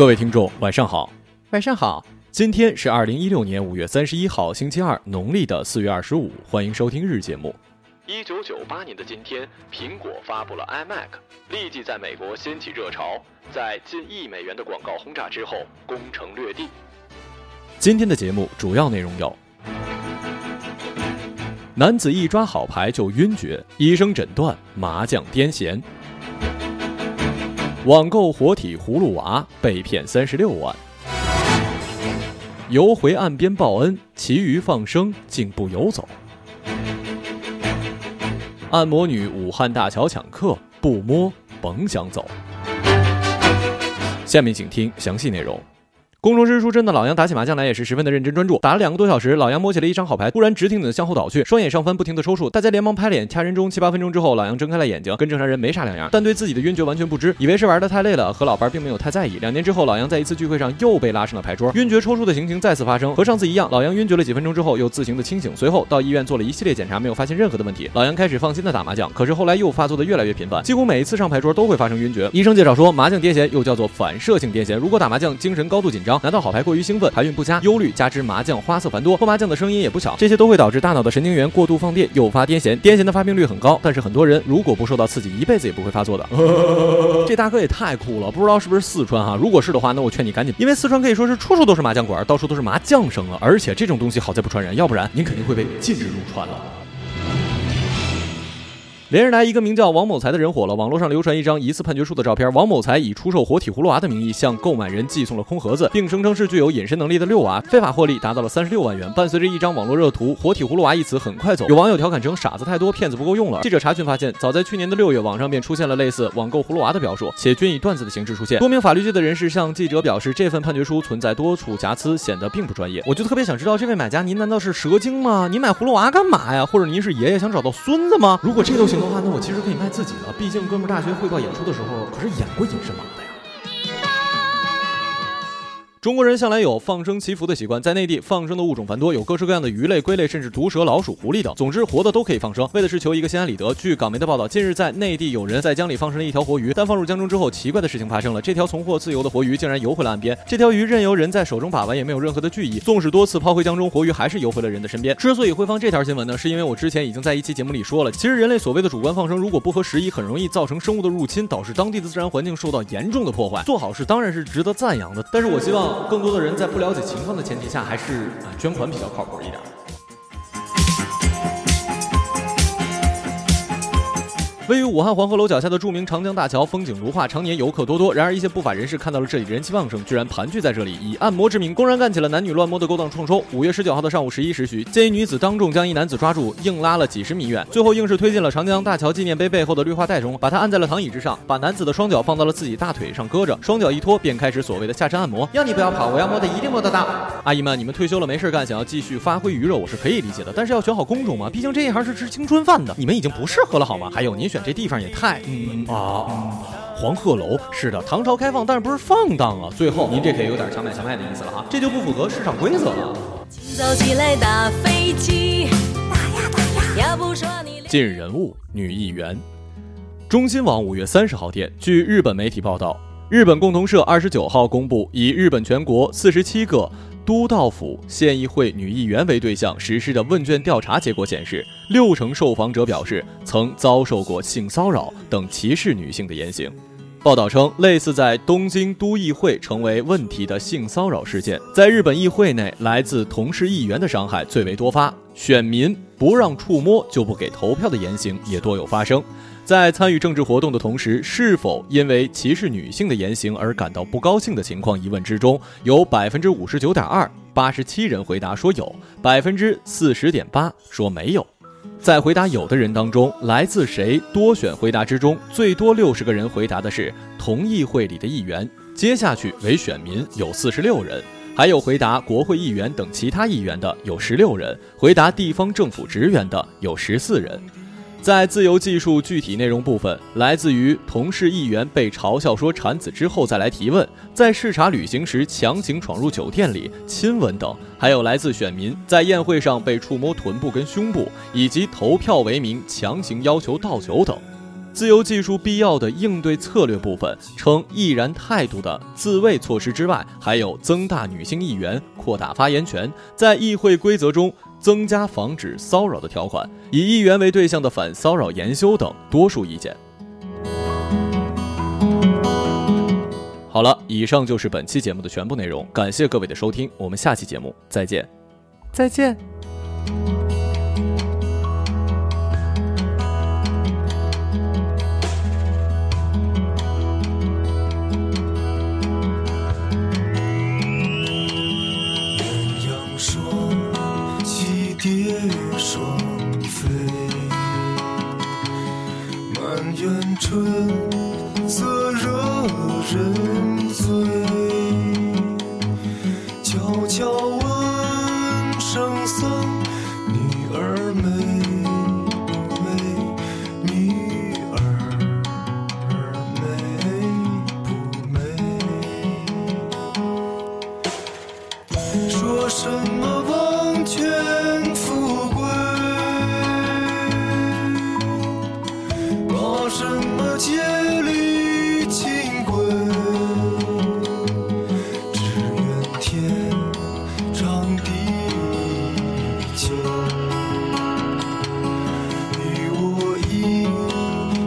各位听众，晚上好。晚上好，今天是二零一六年五月三十一号，星期二，农历的四月二十五。欢迎收听日节目。一九九八年的今天，苹果发布了 iMac，立即在美国掀起热潮。在近亿美元的广告轰炸之后，攻城略地。今天的节目主要内容有：男子一抓好牌就晕厥，医生诊断麻将癫痫；网购活体葫芦娃被骗三十六万；游回岸边报恩，其余放生竟不游走；按摩女武汉大桥抢客，不摸甭想走。下面请听详细内容。工程师出身的老杨打起麻将来也是十分的认真专注，打了两个多小时，老杨摸起了一张好牌，突然直挺挺的向后倒去，双眼上翻，不停的抽搐，大家连忙拍脸掐人中。七八分钟之后，老杨睁开了眼睛，跟正常人没啥两样，但对自己的晕厥完全不知，以为是玩的太累了，和老伴并没有太在意。两年之后，老杨在一次聚会上又被拉上了牌桌，晕厥抽搐的情形再次发生，和上次一样，老杨晕厥了几分钟之后又自行的清醒，随后到医院做了一系列检查，没有发现任何的问题，老杨开始放心的打麻将。可是后来又发作的越来越频繁，几乎每一次上牌桌都会发生晕厥。医生介绍说，麻将癫痫又叫做反射性癫痫，如果打麻将精神高度紧张，拿到好牌过于。兴奋、牌运不佳、忧虑，加之麻将花色繁多，搓麻将的声音也不小，这些都会导致大脑的神经元过度放电，诱发癫痫。癫痫的发病率很高，但是很多人如果不受到刺激，一辈子也不会发作的。这大哥也太酷了，不知道是不是四川哈？如果是的话，那我劝你赶紧，因为四川可以说是处处都是麻将馆，到处都是麻将声了。而且这种东西好在不传染，要不然您肯定会被禁止入川了。连日来，一个名叫王某才的人火了。网络上流传一张疑似判决书的照片，王某才以出售活体葫芦娃的名义向购买人寄送了空盒子，并声称是具有隐身能力的六娃，非法获利达到了三十六万元。伴随着一张网络热图，“活体葫芦娃”一词很快走。有网友调侃称：“傻子太多，骗子不够用了。”记者查询发现，早在去年的六月，网上便出现了类似“网购葫芦娃”的表述，且均以段子的形式出现。多名法律界的人士向记者表示，这份判决书存在多处瑕疵，显得并不专业。我就特别想知道，这位买家，您难道是蛇精吗？您买葫芦娃干嘛呀？或者您是爷爷想找到孙子吗？如果这都行的话，那我其实可以。卖自己的，毕竟哥们大学汇报演出的时候可是演过隐身马的呀。中国人向来有放生祈福的习惯，在内地放生的物种繁多，有各式各样的鱼类、龟类，甚至毒蛇、老鼠、狐狸等。总之，活的都可以放生，为的是求一个心安理得。据港媒的报道，近日在内地有人在江里放生了一条活鱼，但放入江中之后，奇怪的事情发生了，这条重获自由的活鱼竟然游回了岸边。这条鱼任由人在手中把玩，也没有任何的惧意。纵使多次抛回江中，活鱼还是游回了人的身边。之所以会放这条新闻呢，是因为我之前已经在一期节目里说了，其实人类所谓的主观放生，如果不合时宜，很容易造成生物的入侵，导致当地的自然环境受到严重的破坏。做好事当然是值得赞扬的，但是我希望更多的人在。不了解情况的前提下，还是啊捐款比较靠谱一点。位于武汉黄鹤楼脚下的著名长江大桥，风景如画，常年游客多多。然而，一些不法人士看到了这里人气旺盛，居然盘踞在这里，以按摩之名，公然干起了男女乱摸的勾当创收。五月十九号的上午十一时许，见一女子当众将一男子抓住，硬拉了几十米远，最后硬是推进了长江大桥纪念碑背后的绿化带中，把他按在了躺椅之上，把男子的双脚放到了自己大腿上搁着，双脚一脱，便开始所谓的下身按摩。要你不要跑，我要摸的一定摸得到。阿姨们，你们退休了没事干，想要继续发挥余热，我是可以理解的，但是要选好工种嘛，毕竟这一行是吃青春饭的，你们已经不适合了好吗？还有，您选这地方也太……嗯啊，黄鹤楼是的，唐朝开放，但是不是放荡啊？最后您这可有点强买强卖的意思了哈，这就不符合市场规则了。近日人物女议员，中新网五月三十号电，据日本媒体报道，日本共同社二十九号公布，以日本全国四十七个。都道府县议会女议员为对象实施的问卷调查结果显示，六成受访者表示曾遭受过性骚扰等歧视女性的言行。报道称，类似在东京都议会成为问题的性骚扰事件，在日本议会内来自同事议员的伤害最为多发，选民不让触摸就不给投票的言行也多有发生。在参与政治活动的同时，是否因为歧视女性的言行而感到不高兴的情况？疑问之中，有百分之五十九点二，八十七人回答说有，百分之四十点八说没有。在回答有的人当中，来自谁多选回答之中，最多六十个人回答的是同议会里的议员，接下去为选民有四十六人，还有回答国会议员等其他议员的有十六人，回答地方政府职员的有十四人。在自由技术具体内容部分，来自于同事议员被嘲笑说产子之后再来提问，在视察旅行时强行闯入酒店里亲吻等，还有来自选民在宴会上被触摸臀部跟胸部，以及投票为名强行要求倒酒等。自由技术必要的应对策略部分称，毅然态度的自卫措施之外，还有增大女性议员、扩大发言权，在议会规则中。增加防止骚扰的条款，以议员为对象的反骚扰研修等多数意见。好了，以上就是本期节目的全部内容，感谢各位的收听，我们下期节目再见，再见。双飞。满园春色惹人醉悄悄什么戒律清规只愿天长地久。与我意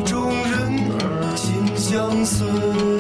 中人儿紧相随。